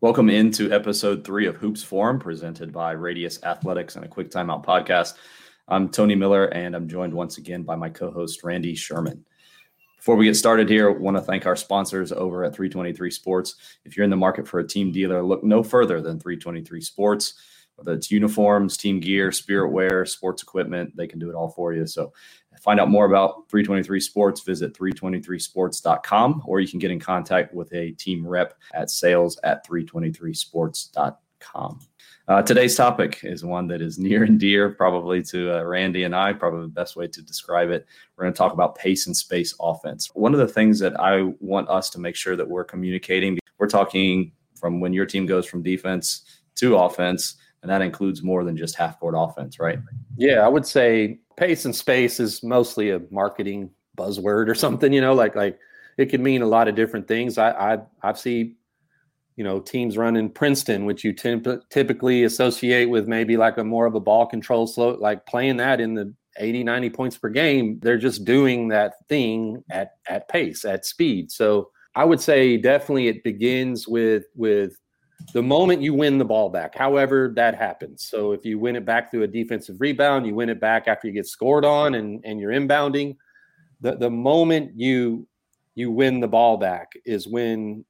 Welcome into episode three of Hoops Forum, presented by Radius Athletics and a Quick Timeout podcast. I'm Tony Miller, and I'm joined once again by my co-host Randy Sherman. Before we get started here, I want to thank our sponsors over at 323 Sports. If you're in the market for a team dealer, look no further than 323 Sports. Whether it's uniforms, team gear, spirit wear, sports equipment, they can do it all for you. So find out more about 323 Sports, visit 323sports.com, or you can get in contact with a team rep at sales at 323sports.com. Uh, today's topic is one that is near and dear, probably to uh, Randy and I. Probably the best way to describe it. We're going to talk about pace and space offense. One of the things that I want us to make sure that we're communicating, we're talking from when your team goes from defense to offense and that includes more than just half court offense, right? Yeah, I would say pace and space is mostly a marketing buzzword or something. You know, like like it could mean a lot of different things. I I I've seen you know teams running Princeton, which you typically associate with maybe like a more of a ball control slow, like playing that in the 80 90 points per game they're just doing that thing at at pace at speed so i would say definitely it begins with with the moment you win the ball back, however that happens. So if you win it back through a defensive rebound, you win it back after you get scored on and, and you're inbounding. The the moment you you win the ball back is when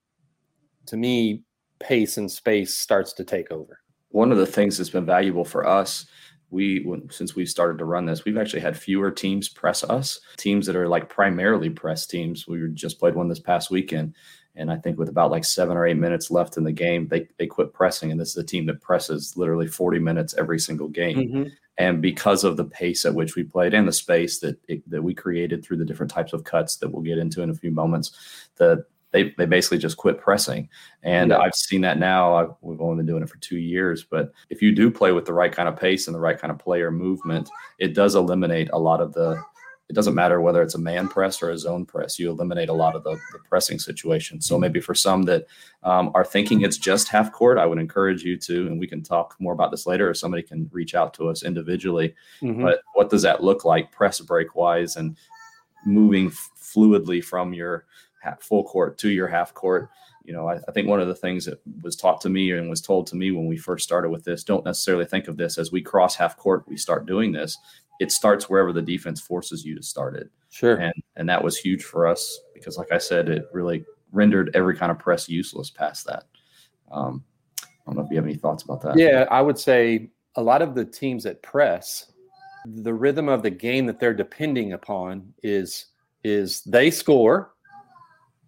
to me pace and space starts to take over. One of the things that's been valuable for us we since we started to run this we've actually had fewer teams press us teams that are like primarily press teams we just played one this past weekend and I think with about like seven or eight minutes left in the game, they, they quit pressing. And this is a team that presses literally 40 minutes every single game. Mm-hmm. And because of the pace at which we played and the space that it, that we created through the different types of cuts that we'll get into in a few moments, the they, they basically just quit pressing. And yeah. I've seen that now. I've, we've only been doing it for two years. But if you do play with the right kind of pace and the right kind of player movement, it does eliminate a lot of the it doesn't matter whether it's a man press or a zone press. You eliminate a lot of the, the pressing situations. So maybe for some that um, are thinking it's just half court, I would encourage you to, and we can talk more about this later, or somebody can reach out to us individually. Mm-hmm. But what does that look like press break wise and moving fluidly from your full court to your half court? you know, I, I, think one of the things that was taught to me and was told to me when we first started with this, don't necessarily think of this as we cross half court, we start doing this it starts wherever the defense forces you to start it. Sure. And and that was huge for us because, like I said, it really rendered every kind of press useless past that. Um, I don't know if you have any thoughts about that. Yeah, I would say a lot of the teams that press, the rhythm of the game that they're depending upon is is they score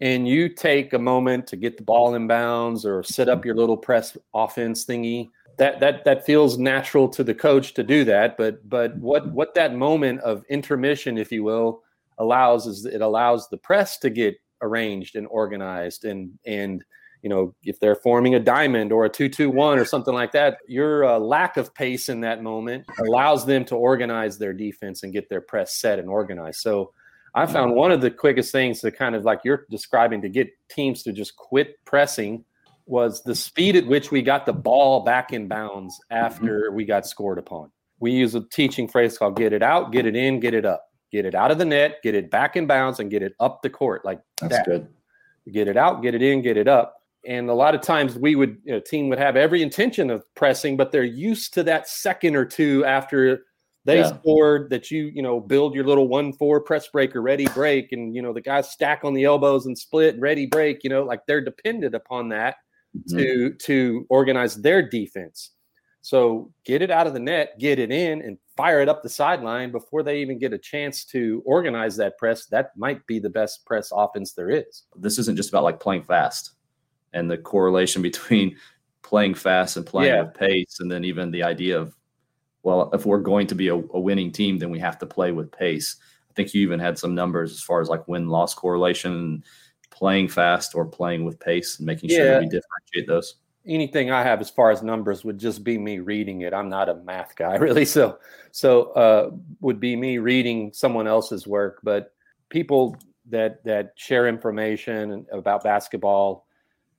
and you take a moment to get the ball in bounds or set up your little press offense thingy that that that feels natural to the coach to do that but but what what that moment of intermission if you will allows is it allows the press to get arranged and organized and and you know if they're forming a diamond or a 221 or something like that your uh, lack of pace in that moment allows them to organize their defense and get their press set and organized. So i found one of the quickest things to kind of like you're describing to get teams to just quit pressing was the speed at which we got the ball back in bounds after mm-hmm. we got scored upon. We use a teaching phrase called get it out, get it in, get it up. Get it out of the net, get it back in bounds, and get it up the court like That's that. good. Get it out, get it in, get it up. And a lot of times we would, you know, team would have every intention of pressing, but they're used to that second or two after they yeah. scored that you, you know, build your little one four press breaker ready break, and you know the guys stack on the elbows and split ready break. You know, like they're dependent upon that mm-hmm. to to organize their defense. So get it out of the net, get it in, and fire it up the sideline before they even get a chance to organize that press. That might be the best press offense there is. This isn't just about like playing fast and the correlation between playing fast and playing yeah. with pace, and then even the idea of well, if we're going to be a, a winning team, then we have to play with pace. I think you even had some numbers as far as like win loss correlation playing fast or playing with pace and making sure yeah. we differentiate those? Anything I have as far as numbers would just be me reading it. I'm not a math guy really, so so uh, would be me reading someone else's work. But people that that share information about basketball,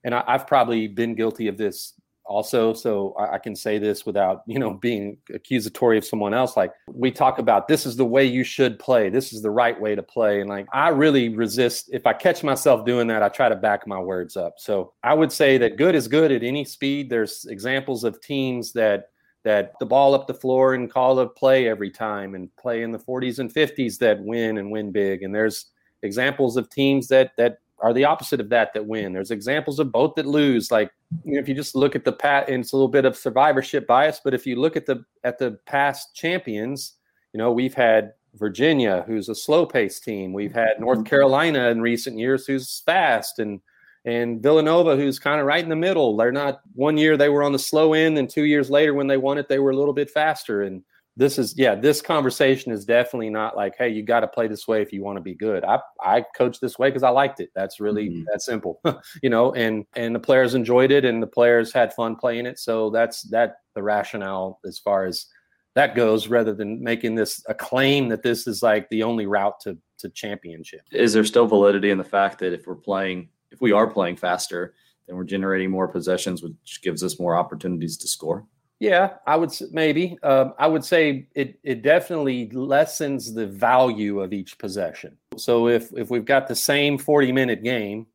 and I, I've probably been guilty of this also, so I, can say this without you know being accusatory of someone else. Like we talk about, this is the way you should play. This is the right way to play, and like I really resist. If I catch myself doing that, I try to back my words up. So I would say that good is good at any speed. There's examples of teams that that the ball up the floor and call a play every time and play in the 40s and 50s that win and win big. And there's examples of teams that that are the opposite of that that win. There's examples of both that lose. Like you know, if you just look at the pat, and it's a little bit of survivorship bias, but if you look at the at the past champions, you know we've had Virginia, who's a slow paced team. We've had North mm-hmm. Carolina in recent years, who's fast, and and Villanova, who's kind of right in the middle. They're not one year they were on the slow end, and two years later when they won it, they were a little bit faster. And this is yeah, this conversation is definitely not like, hey, you got to play this way if you want to be good. I I coach this way because I liked it. That's really mm-hmm. that simple, you know. And and the players enjoyed it, and the players had fun playing it. So that's that the rationale as far as that goes, rather than making this a claim that this is like the only route to to championship. Is there still validity in the fact that if we're playing if we are playing faster, then we're generating more possessions, which gives us more opportunities to score. Yeah, I would maybe. Um, I would say it it definitely lessens the value of each possession. So if if we've got the same forty minute game,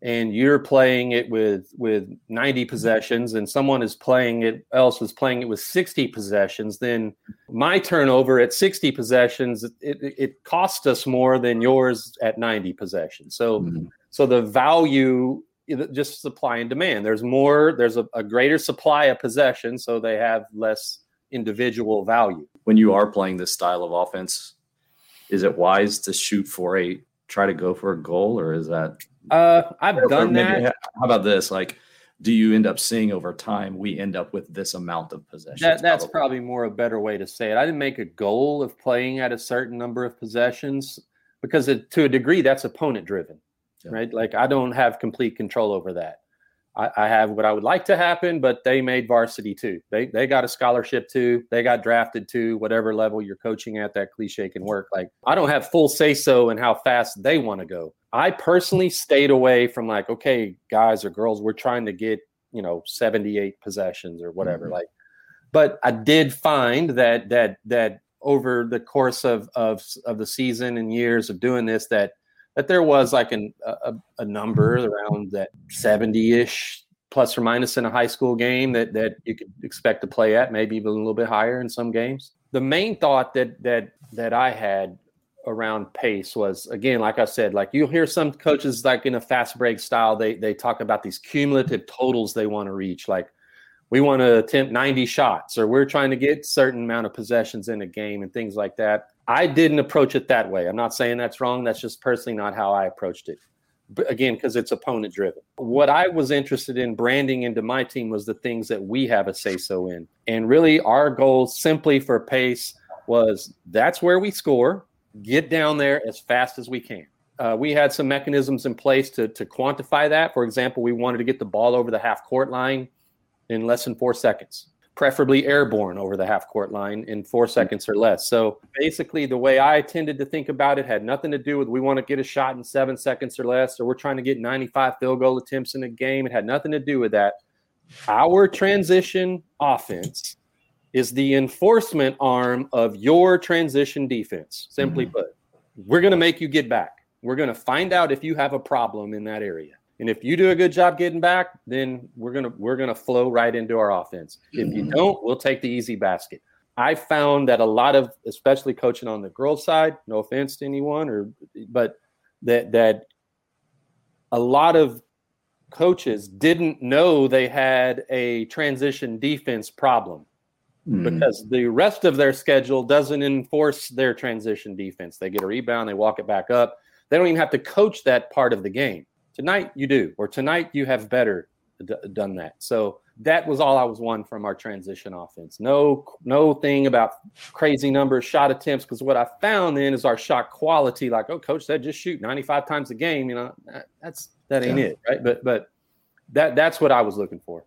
and you're playing it with with 90 possessions and someone is playing it else is playing it with 60 possessions then my turnover at 60 possessions it, it, costs us more than yours at 90 possessions so mm-hmm. So the value just supply and demand. There's more, there's a, a, greater supply of possession, so they have less individual value. When you are playing this style of offense, is it wise to shoot for a try to go for a goal, or is that? Uh, I've done maybe, that. How about this? Like, do you end up seeing over time we end up with this amount of possessions? That, that's probably. probably more a better way to say it. I didn't make a goal of playing at a certain number of possessions because it, to a degree that's opponent driven yeah. right? Like I don't have complete control over that. I, I, have what I would like to happen, but they made varsity too. They they got a scholarship too. They got drafted to whatever level you're coaching at. That cliche can work. Like I don't have full say so in how fast they want to go. I personally stayed away from like, okay, guys or girls, we're trying to get you know 78 possessions or whatever. Mm-hmm. Like, but I did find that that that over the course of of of the season and years of doing this that that there was like an, a, a number around that 70-ish plus or minus in a high school game that that you could expect to play at, maybe even a little bit higher in some games. The main thought that that that I had around pace was again, like I said, like you'll hear some coaches like in a fast break style, they they talk about these cumulative totals they want to reach, like we want to attempt 90 shots or we're trying to get certain amount of possessions in a game and things like that I didn't approach it that way. I'm not saying that's wrong. That's just personally not how I approached it. But again, because it's opponent driven. What I was interested in branding into my team was the things that we have a say so in. And really, our goal simply for pace was that's where we score, get down there as fast as we can. Uh, we had some mechanisms in place to, to quantify that. For example, we wanted to get the ball over the half court line in less than four seconds preferably airborne over the half court line in four mm-hmm. seconds or less. So basically, the way I tended to think about it had nothing to do with we want to get a shot in seven seconds or less, or we're trying to get 95 field goal attempts in a game. It had nothing to do with that. Our transition offense is the enforcement arm of your transition defense. Simply mm-hmm. put, we're going to make you get back. We're going to find out if you have a problem in that area. And if you do a good job getting back, then we're gonna we're gonna flow right into our offense. If you mm-hmm. don't, we'll take the easy basket. I found that a lot of, especially coaching on the girls' side, no offense to anyone, or but that that a lot of coaches didn't know they had a transition defense problem mm. because the rest of their schedule doesn't enforce their transition defense. They get a rebound, they walk it back up. They don't even have to coach that part of the game. Tonight you do, or tonight you have better d- done that. So that was all I was wanting from our transition offense. No, no thing about crazy numbers, shot attempts. Because what I found then is our shot quality. Like, oh, coach said just shoot 95 times a game. You know, that's that ain't yeah. it, right? But but that that's what I was looking for.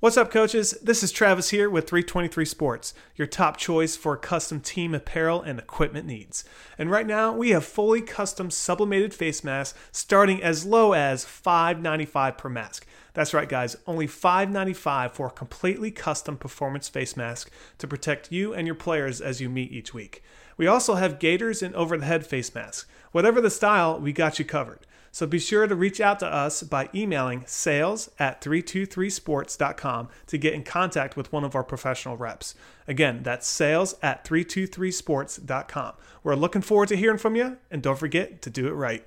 What's up, coaches? This is Travis here with 323 Sports, your top choice for custom team apparel and equipment needs. And right now, we have fully custom sublimated face masks starting as low as $5.95 per mask. That's right, guys, only $5.95 for a completely custom performance face mask to protect you and your players as you meet each week. We also have gaiters and over the head face masks. Whatever the style, we got you covered. So be sure to reach out to us by emailing sales at 323sports.com to get in contact with one of our professional reps. Again, that's sales at 323sports.com. We're looking forward to hearing from you, and don't forget to do it right.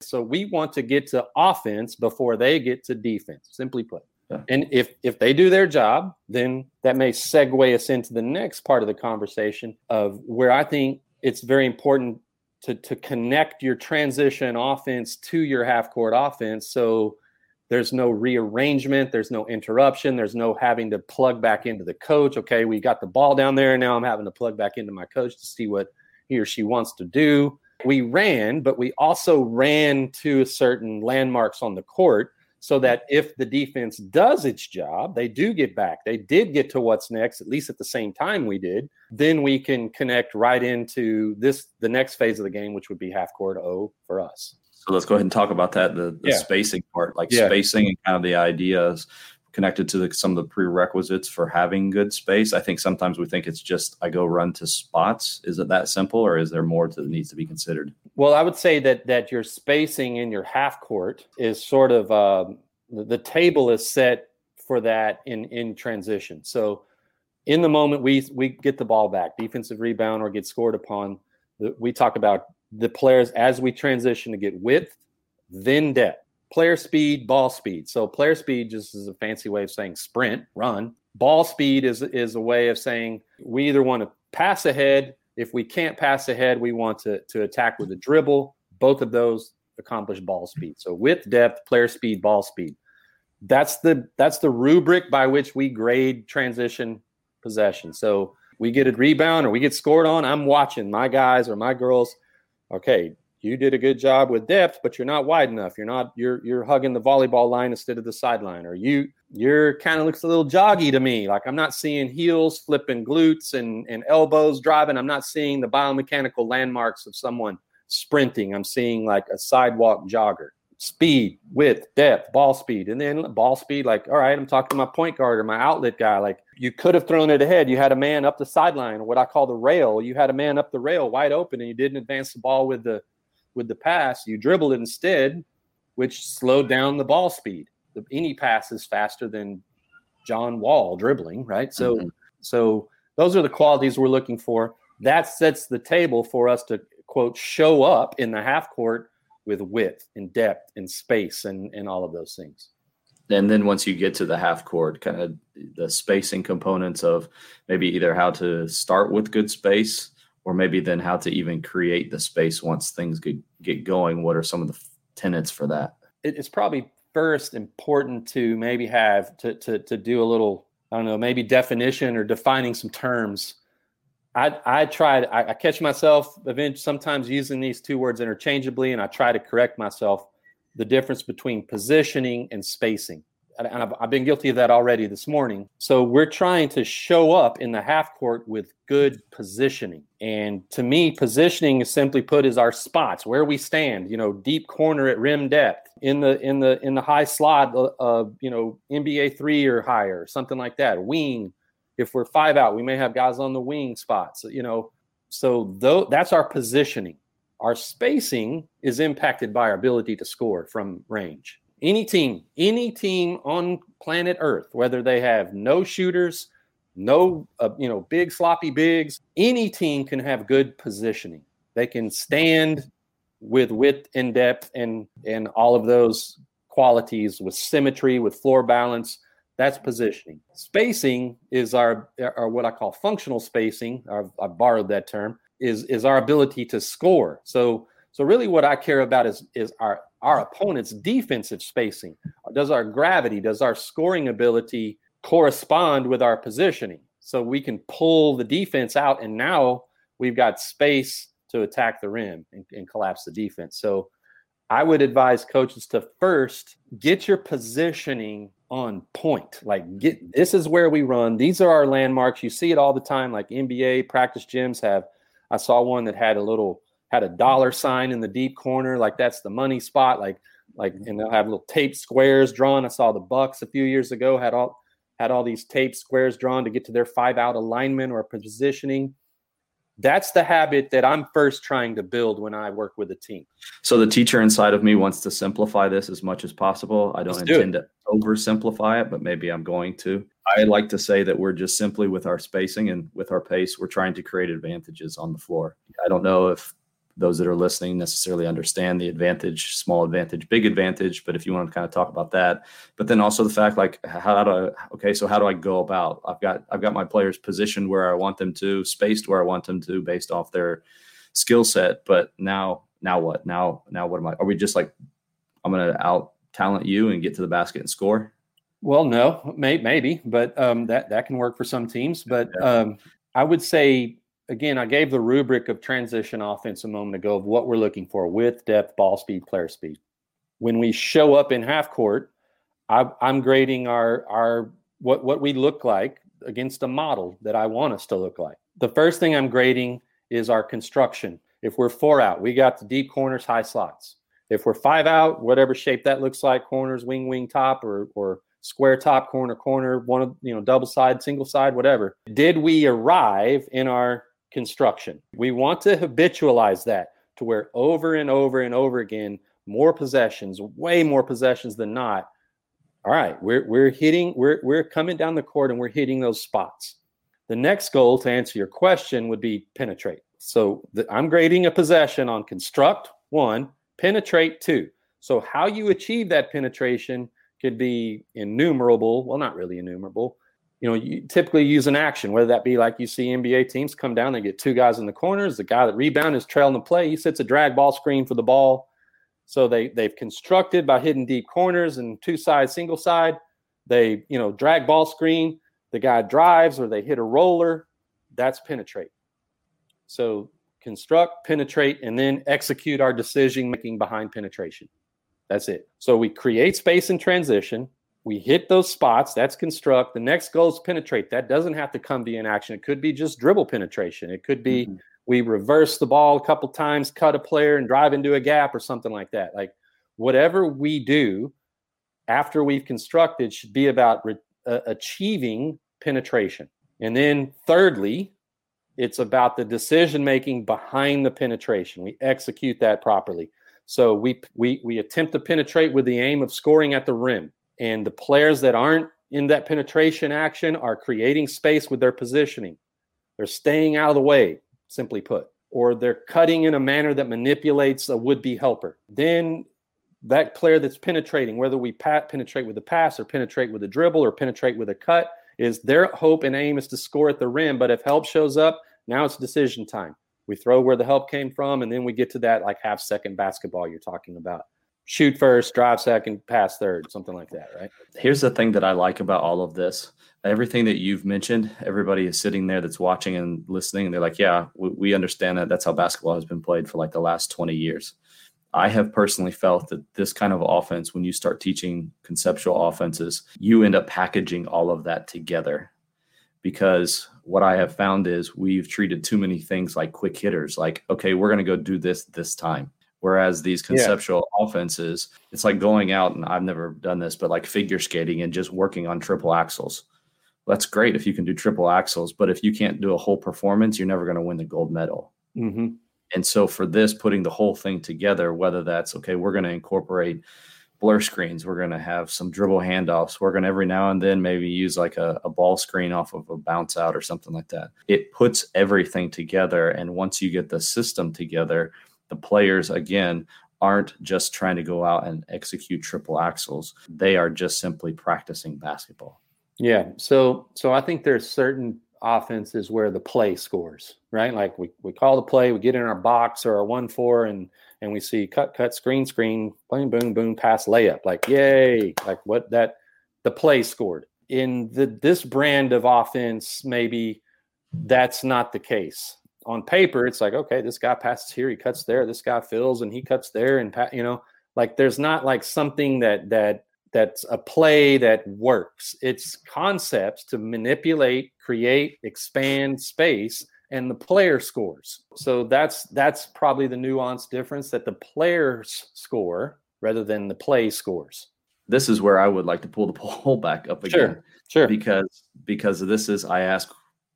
So we want to get to offense before they get to defense, simply put. Yeah. And if if they do their job, then that may segue us into the next part of the conversation of where I think it's very important to to connect your transition offense to your half court offense. So there's no rearrangement there's no interruption there's no having to plug back into the coach. Okay we got the ball down there now i'm having to plug back into my coach to see what he or she wants to do. We ran but we also ran to certain landmarks on the court so that if the defense does its job, they do get back. They did get to what's next, at least at the same time we did. Then we can connect right into this the next phase of the game, which would be half court O for us. So let's go ahead and talk about that the, the yeah. spacing part, like yeah. spacing and kind of the ideas connected to the, some of the prerequisites for having good space. I think sometimes we think it's just I go run to spots. Is it that simple, or is there more that needs to be considered? Well, I would say that that your spacing in your half court is sort of um, the, the table is set for that in in transition. So in the moment we we get the ball back, defensive rebound or get scored upon, we talk about the players as we transition to get width, then depth player speed, ball speed. So player speed just is a fancy way of saying sprint, run. Ball speed is is a way of saying we either want to pass ahead. If we can't pass ahead, we want to to attack with a dribble. Both of those accomplish ball speed. So width, depth, player speed, ball speed. That's the that's the rubric by which we grade transition possession. So we get a rebound or we get scored on. I'm watching my guys or my girls. Okay, you did a good job with depth, but you're not wide enough. You're not you're you're hugging the volleyball line instead of the sideline, or you you're kind of looks a little joggy to me. Like I'm not seeing heels flipping glutes and and elbows driving. I'm not seeing the biomechanical landmarks of someone sprinting. I'm seeing like a sidewalk jogger. Speed, width, depth, ball speed, and then ball speed. Like, all right, I'm talking to my point guard or my outlet guy. Like, you could have thrown it ahead. You had a man up the sideline, what I call the rail. You had a man up the rail wide open, and you didn't advance the ball with the with the pass. You dribbled instead, which slowed down the ball speed. The, any pass is faster than John Wall dribbling, right? So, mm-hmm. so those are the qualities we're looking for. That sets the table for us to quote show up in the half court with width and depth and space and and all of those things. And then once you get to the half court, kind of the spacing components of maybe either how to start with good space or maybe then how to even create the space once things get, get going what are some of the tenets for that? It's probably first important to maybe have to, to, to do a little i don't know maybe definition or defining some terms. I i try I, I catch myself eventually sometimes using these two words interchangeably and i try to correct myself the difference between positioning and spacing and I've, I've, been guilty of that already this morning. So we're trying to show up in the half court with good positioning. And to me, positioning is simply put is our spots where we stand. You know, deep corner at rim depth in the in the in the high slot. Uh, you know, NBA three or higher, something like that. Wing. If we're five out, we may have guys on the wing spots. You know, so though that's our positioning. Our spacing is impacted by our ability to score from range any team, any team on planet Earth, whether they have no shooters, no, uh, you know, big sloppy bigs, any team can have good positioning. They can stand with width and depth and and all of those qualities with symmetry, with floor balance. That's positioning. Spacing is our, our what I call functional spacing. I've, I've borrowed that term. Is is our ability to score. So so really, what I care about is is our our opponent's defensive spacing. Does our gravity, does our scoring ability correspond with our positioning? So we can pull the defense out, and now we've got space to attack the rim and, and collapse the defense. So I would advise coaches to first get your positioning on point. Like, get this is where we run. These are our landmarks. You see it all the time. Like NBA practice gyms have. I saw one that had a little had a dollar sign in the deep corner, like that's the money spot. Like, like, mm-hmm. and they'll have little tape squares drawn. I saw the Bucks a few years ago had all had all these tape squares drawn to get to their five out alignment or positioning that's the habit that I'm first trying to build when I work with a team. So the teacher inside of me wants to simplify this as much as possible. I don't Let's intend do to oversimplify it, but maybe I'm going to. I like to say that we're just simply with our spacing and with our pace, we're trying to create advantages on the floor. I don't know if those that are listening necessarily understand the advantage, small advantage, big advantage. But if you want to kind of talk about that, but then also the fact like how do I okay, so how do I go about? I've got I've got my players positioned where I want them to, spaced where I want them to based off their skill set. But now now what? Now now what am I? Are we just like I'm gonna out talent you and get to the basket and score? Well, no, may, maybe, but um, that that can work for some teams. But um, I would say again, I gave the rubric of transition offense a moment ago of what we're looking for width, depth, ball speed, player speed. When we show up in half court, I, am grading our our what what we look like against a model that I want us to look like. The first thing I'm grading is our construction. If we're four out, we got the deep corners, high slots. If we're five out, whatever shape that looks like, corners, wing, wing, top, or or square top, corner, corner, one of you know, double side, single side, whatever. Did we arrive in our construction. We want to habitualize that to where over and over and over again, more possessions, way more possessions than not. All right, we're we're hitting, we're we're coming down the court and we're hitting those spots. The next goal to answer your question would be penetrate. So the, I'm grading a possession on construct one, penetrate two. So how you achieve that penetration could be innumerable. Well, not really innumerable, you know, you typically use an action, whether that be like you see NBA teams come down, they get two guys in the corners. The guy that rebound is trailing the play. He sets a drag ball screen for the ball. So they they've constructed by hitting deep corners and two side, single side. They you know drag ball screen. The guy drives or they hit a roller. That's penetrate. So construct, penetrate, and then execute our decision making behind penetration. That's it. So we create space in transition we hit those spots. That's construct. The next goal is penetrate. That doesn't have to come via an action. It could be just dribble penetration. It could be mm-hmm. we reverse the ball a couple times, cut a player, and drive into a gap or something like that. Like whatever we do after we've constructed should be about re- uh, achieving penetration. And then thirdly, it's about the decision making behind the penetration. We execute that properly. So we we we attempt to penetrate with the aim of scoring at the rim and the players that aren't in that penetration action are creating space with their positioning. They're staying out of the way, simply put, or they're cutting in a manner that manipulates a would be helper. Then that player that's penetrating, whether we pat, penetrate with a pass or penetrate with a dribble or penetrate with a cut, is their hope and aim is to score at the rim. But if help shows up, now it's decision time. We throw where the help came from, and then we get to that like half second basketball you're talking about shoot first, drive second, pass third, something like that, right? Here's the thing that I like about all of this. Everything that you've mentioned, everybody is sitting there that's watching and listening, and they're like, "Yeah, we, we understand that. That's how basketball has been played for like the last 20 years." I have personally felt that this kind of offense, when you start teaching conceptual offenses, you end up packaging all of that together. Because what I have found is we've treated too many things like quick hitters, like, okay, we're going to go do this this time. Whereas these conceptual yeah. offenses, it's like going out and I've never done this, but like figure skating and just working on triple axels. That's great if you can do triple axels, but if you can't do a whole performance, you're never going to win the gold medal. Mm-hmm. And so for this, putting the whole thing together, whether that's okay, we're going to incorporate blur screens, we're going to have some dribble handoffs, we're going to every now and then maybe use like a, a ball screen off of a bounce out or something like that. It puts everything together. And once you get the system together, the players again aren't just trying to go out and execute triple axels they are just simply practicing basketball. Yeah. So so i think there's certain offenses where the play scores right? Like we, we call the play we get in our box or our one four and and we see cut cut screen screen boom boom boom pass layup. Like yay! Like what that the play scored. In the this brand of offense maybe that's not the case on paper, it's like, okay, this guy passes here, he cuts there, this guy fills and he cuts there, and you know, like there's not like something that that that's a play that works. It's concepts to manipulate, create, expand space, and the player scores. So that's that's probably the nuanced difference that the players score rather than the play scores. This is where I would like to pull the poll back up again. Sure, sure. Because because this is I ask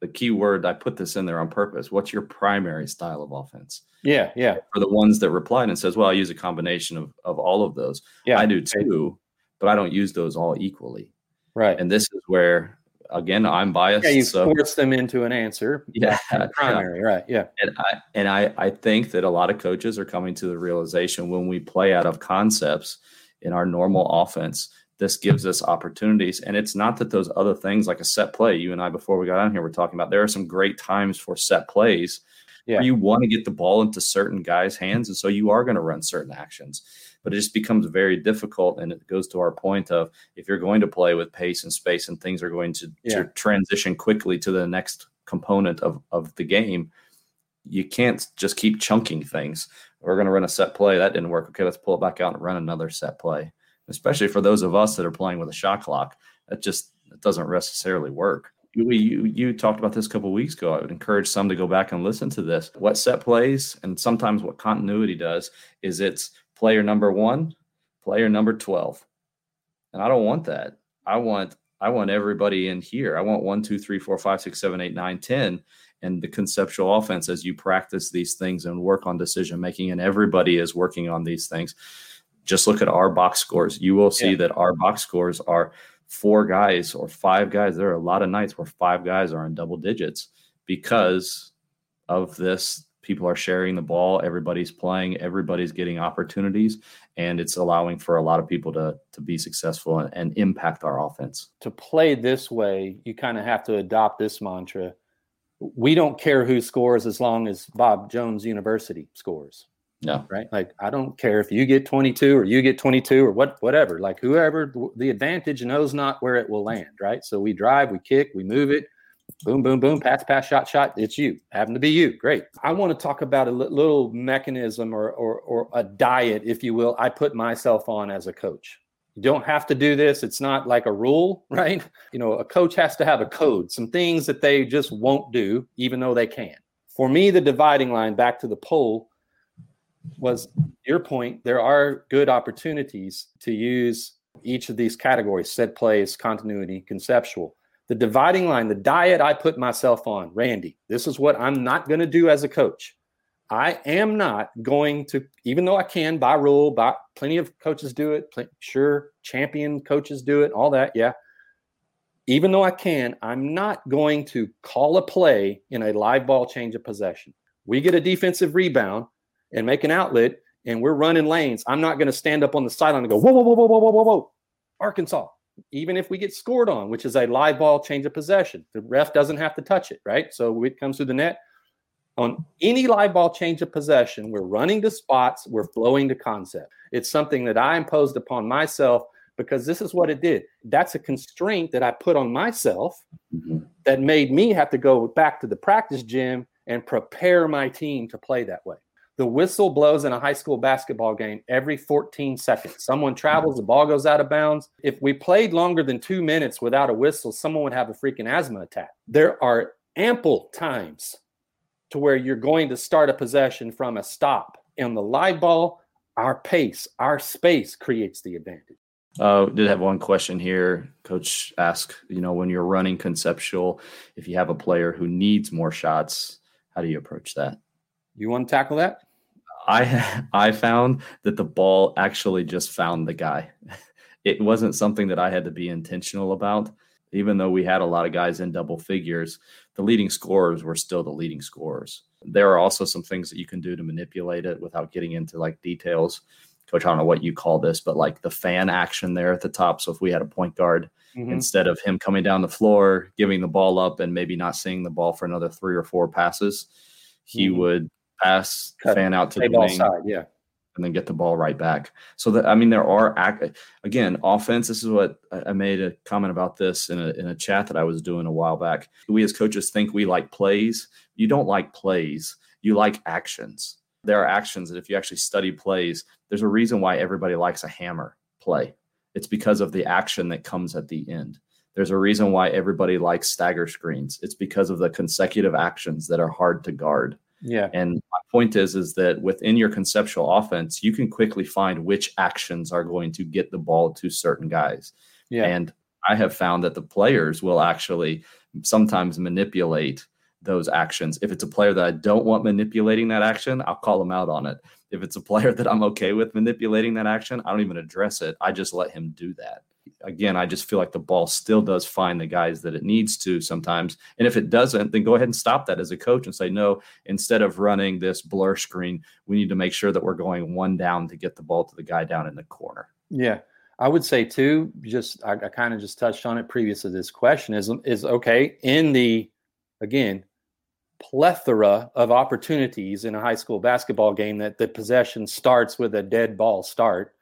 the key word. I put this in there on purpose. What's your primary style of offense? Yeah, yeah. For the ones that replied and says, "Well, I use a combination of of all of those." Yeah, I do too, but I don't use those all equally. Right. And this is where again I'm biased. Yeah, you so, force them into an answer. Yeah, primary. Yeah. Right. Yeah. And I and I I think that a lot of coaches are coming to the realization when we play out of concepts in our normal offense this gives us opportunities. And it's not that those other things like a set play, you and I before we got on here, we're talking about there are some great times for set plays yeah. where you want to get the ball into certain guys' hands. And so you are going to run certain actions. But it just becomes very difficult. And it goes to our point of if you're going to play with pace and space and things are going to, yeah. to transition quickly to the next component of, of the game, you can't just keep chunking things. We're going to run a set play. That didn't work. Okay, let's pull it back out and run another set play especially for those of us that are playing with a shot clock. That just it doesn't necessarily work. You, you, you talked about this a couple weeks ago. I would encourage some to go back and listen to this. What set plays and sometimes what continuity does is it's player number one, player number 12. And I don't want that. I want I want everybody in here. I want one, two, three, four, five, six, seven, eight, nine, ten, and the conceptual offense as you practice these things and work on decision making, and everybody is working on these things just look at our box scores. You will see yeah. that our box scores are four guys or five guys. There are a lot of nights where five guys are in double digits because of this. People are sharing the ball, everybody's playing, everybody's getting opportunities, and it's allowing for a lot of people to, to be successful and, and impact our offense. To play this way, you kind of have to adopt this mantra. We don't care who scores as long as Bob Jones University scores no. Right. Like I don't care if you get 22 or you get 22 or what, whatever. Like whoever the advantage knows not where it will land. Right. So we drive, we kick, we move it. Boom, boom, boom. Pass, pass, shot, shot. It's you. Happen to be you. Great. I want to talk about a little mechanism or, or or a diet, if you will. I put myself on as a coach. You don't have to do this. It's not like a rule, right? You know, a coach has to have a code, some things that they just won't do, even though they can. For me, the dividing line back to the poll was your point. There are good opportunities to use each of these categories set plays, continuity, conceptual. The dividing line, the diet I put myself on, Randy, this is what I'm not going to do as a coach. I am not going to, even though I can by rule, by plenty of coaches do it, plenty, sure, champion coaches do it, all that, yeah. Even though I can, I'm not going to call a play in a live ball change of possession. We get a defensive rebound and make an outlet and we're running lanes, I'm not going to stand up on the sideline and go, whoa, whoa, whoa, whoa, whoa, whoa, whoa, Arkansas. Even if we get scored on, which is a live ball change of possession, the ref doesn't have to touch it, right? So it comes through the net. On any live ball change of possession, we're running to spots, we're flowing to concept. It's something that I imposed upon myself because this is what it did. That's a constraint that I put on myself mm-hmm. that made me have to go back to the practice gym and prepare my team to play that way. The whistle blows in a high school basketball game every 14 seconds. Someone travels, the ball goes out of bounds. If we played longer than two minutes without a whistle, someone would have a freaking asthma attack. There are ample times to where you're going to start a possession from a stop. In the live ball, our pace, our space creates the advantage. Uh, did have one question here. Coach asked, you know, when you're running conceptual, if you have a player who needs more shots, how do you approach that? You want to tackle that? I I found that the ball actually just found the guy. It wasn't something that I had to be intentional about. Even though we had a lot of guys in double figures, the leading scorers were still the leading scorers. There are also some things that you can do to manipulate it without getting into like details. Coach, I don't know what you call this, but like the fan action there at the top. So if we had a point guard, mm-hmm. instead of him coming down the floor, giving the ball up and maybe not seeing the ball for another three or four passes, he mm-hmm. would pass, Cut, fan out to the wing, side, yeah, and then get the ball right back. So that I mean, there are again offense. This is what I made a comment about this in a in a chat that I was doing a while back. We as coaches think we like plays. You don't like plays. You like actions. There are actions that if you actually study plays, there's a reason why everybody likes a hammer play. It's because of the action that comes at the end. There's a reason why everybody likes stagger screens. It's because of the consecutive actions that are hard to guard. Yeah. And my point is, is that within your conceptual offense, you can quickly find which actions are going to get the ball to certain guys. Yeah. And I have found that the players will actually sometimes manipulate those actions. If it's a player that I don't want manipulating that action, I'll call them out on it. If it's a player that I'm okay with manipulating that action, I don't even address it. I just let him do that. Again, I just feel like the ball still does find the guys that it needs to sometimes. And if it doesn't, then go ahead and stop that as a coach and say, no, instead of running this blur screen, we need to make sure that we're going one down to get the ball to the guy down in the corner. Yeah. I would say too, just I, I kind of just touched on it previous to this question is is okay in the again plethora of opportunities in a high school basketball game that the possession starts with a dead ball start.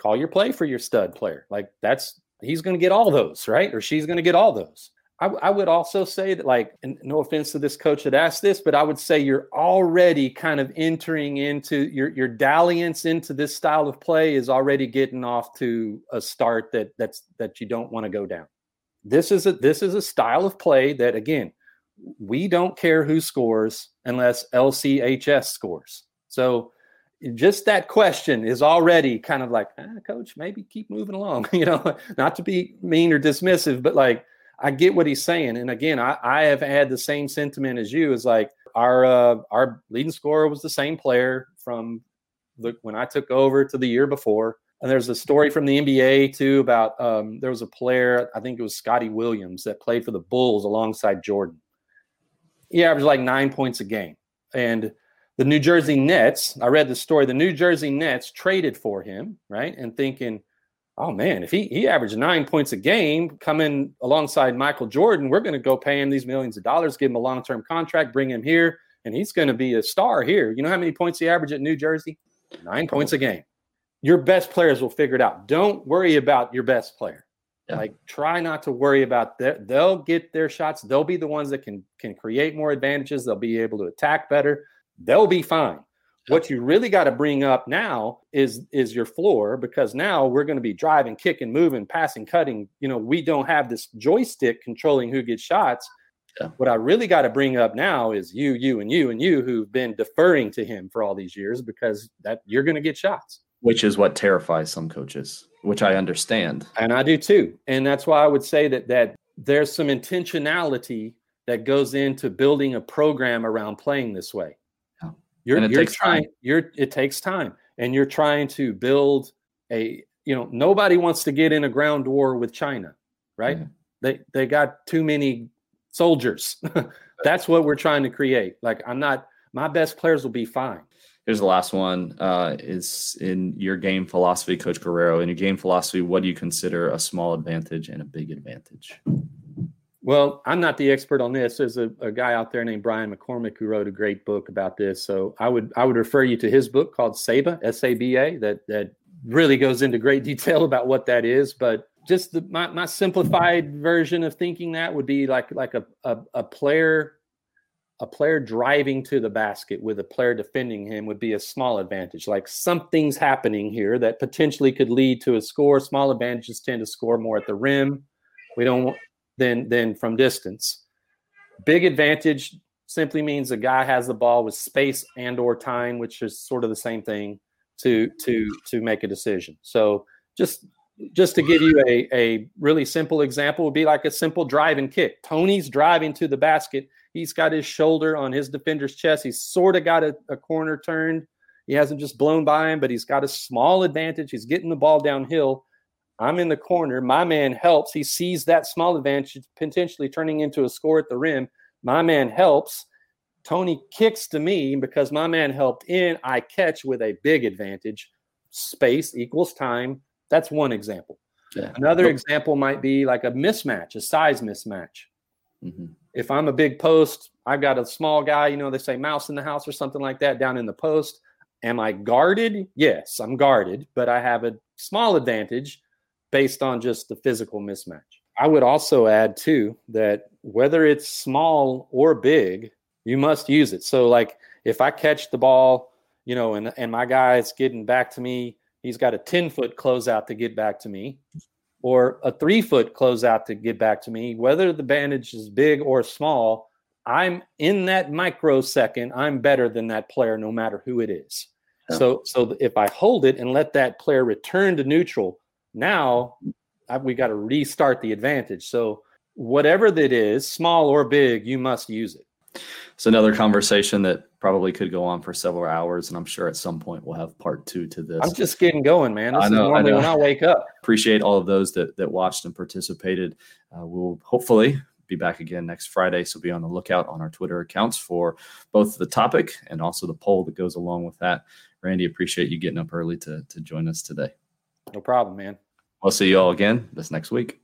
Call your play for your stud player. Like that's he's going to get all those right, or she's going to get all those. I, I, would also say that, like, no offense to this coach that asked this, but I would say you're already kind of entering into your your dalliance into this style of play is already getting off to a start that that's that you don't want to go down. This is a this is a style of play that again, we don't care who scores unless LCHS scores. So just that question is already kind of like, ah, coach, maybe keep moving along. you know, not to be mean or dismissive, but like I get what he's saying. And again, I, I have had the same sentiment as you. Is like our uh, our leading scorer was the same player from the when I took over to the year before. And there's a story from the NBA too about um, there was a player, I think it was Scotty Williams, that played for the Bulls alongside Jordan. He averaged like nine points a game. And the New Jersey Nets, I read the story, the New Jersey Nets traded for him, right? And thinking, oh man, if he he averaged nine points a game coming alongside Michael Jordan, we're going to go pay him these millions of dollars, give him a long term contract, bring him here, and he's going to be a star here. You know how many points he averaged at New Jersey? Nine points a game. Your best players will figure it out. Don't worry about your best player. Yeah. Like try not to worry about that. They'll get their shots. They'll be the ones that can can create more advantages. They'll be able to attack better. They'll be fine. What you really got to bring up now is is your floor because now we're going to be driving, kicking, moving, passing, cutting. You know, we don't have this joystick controlling who gets shots. Yeah. What I really got to bring up now is you, you, and you, and you who've been deferring to him for all these years because that you're going to get shots. Which is what terrifies some coaches, which I understand. And I do too. And that's why I would say that that there's some intentionality that goes into building a program around playing this way. You're, you're trying. Time. You're. It takes time, and you're trying to build a. You know, nobody wants to get in a ground war with China, right? Yeah. They they got too many soldiers. That's what we're trying to create. Like I'm not. My best players will be fine. Here's the last one. Uh, is in your game philosophy, Coach Guerrero. In your game philosophy, what do you consider a small advantage and a big advantage? Well, I'm not the expert on this. There's a, a, guy out there named Brian McCormick who wrote a great book about this. So I would I would refer you to his book called Saba S A B A that that really goes into great detail about what that is. But just the, my my simplified version of thinking that would be like like a, a a player a player driving to the basket with a player defending him would be a small advantage. Like something's happening here that potentially could lead to a score. Small advantages tend to score more at the rim. We don't than than from distance. Big advantage simply means a guy has the ball with space and or time, which is sort of the same thing to to to make a decision. So just just to give you a, a really simple example would be like a simple drive and kick. Tony's driving to the basket. He's got his shoulder on his defender's chest. He's sort of got a, a corner turned. He hasn't just blown by him, but he's got a small advantage. He's getting the ball downhill. I'm in the corner. My man helps. He sees that small advantage potentially turning into a score at the rim. My man helps. Tony kicks to me because my man helped in. I catch with a big advantage. Space equals time. That's one example. Yeah. Another example might be like a mismatch, a size mismatch. Mm-hmm. If I'm a big post, I've got a small guy, you know, they say mouse in the house or something like that down in the post. Am I guarded? Yes, I'm guarded, but I have a small advantage based on just the physical mismatch. I would also add too that whether it's small or big, you must use it. So like if I catch the ball, you know, and and my guy is getting back to me he's got a 10 foot closeout to get back to me or a three foot closeout to get back to me, whether the bandage is big or small, I'm in that microsecond, I'm better than that player no matter who it is. Yeah. So, so if I hold it and let that player return to neutral, now we got to restart the advantage. So, whatever that is, small or big, you must use it. It's another conversation that probably could go on for several hours, and I'm sure at some point we'll have part two to this. I'm just getting going, man. This I know, I know. when I wake up. Appreciate all of those that that watched and participated. Uh, we'll hopefully be back again next Friday, so be on the lookout on our Twitter accounts for both the topic and also the poll that goes along with that. Randy, appreciate you getting up early to to join us today. No problem, man. I'll see you all again this next week.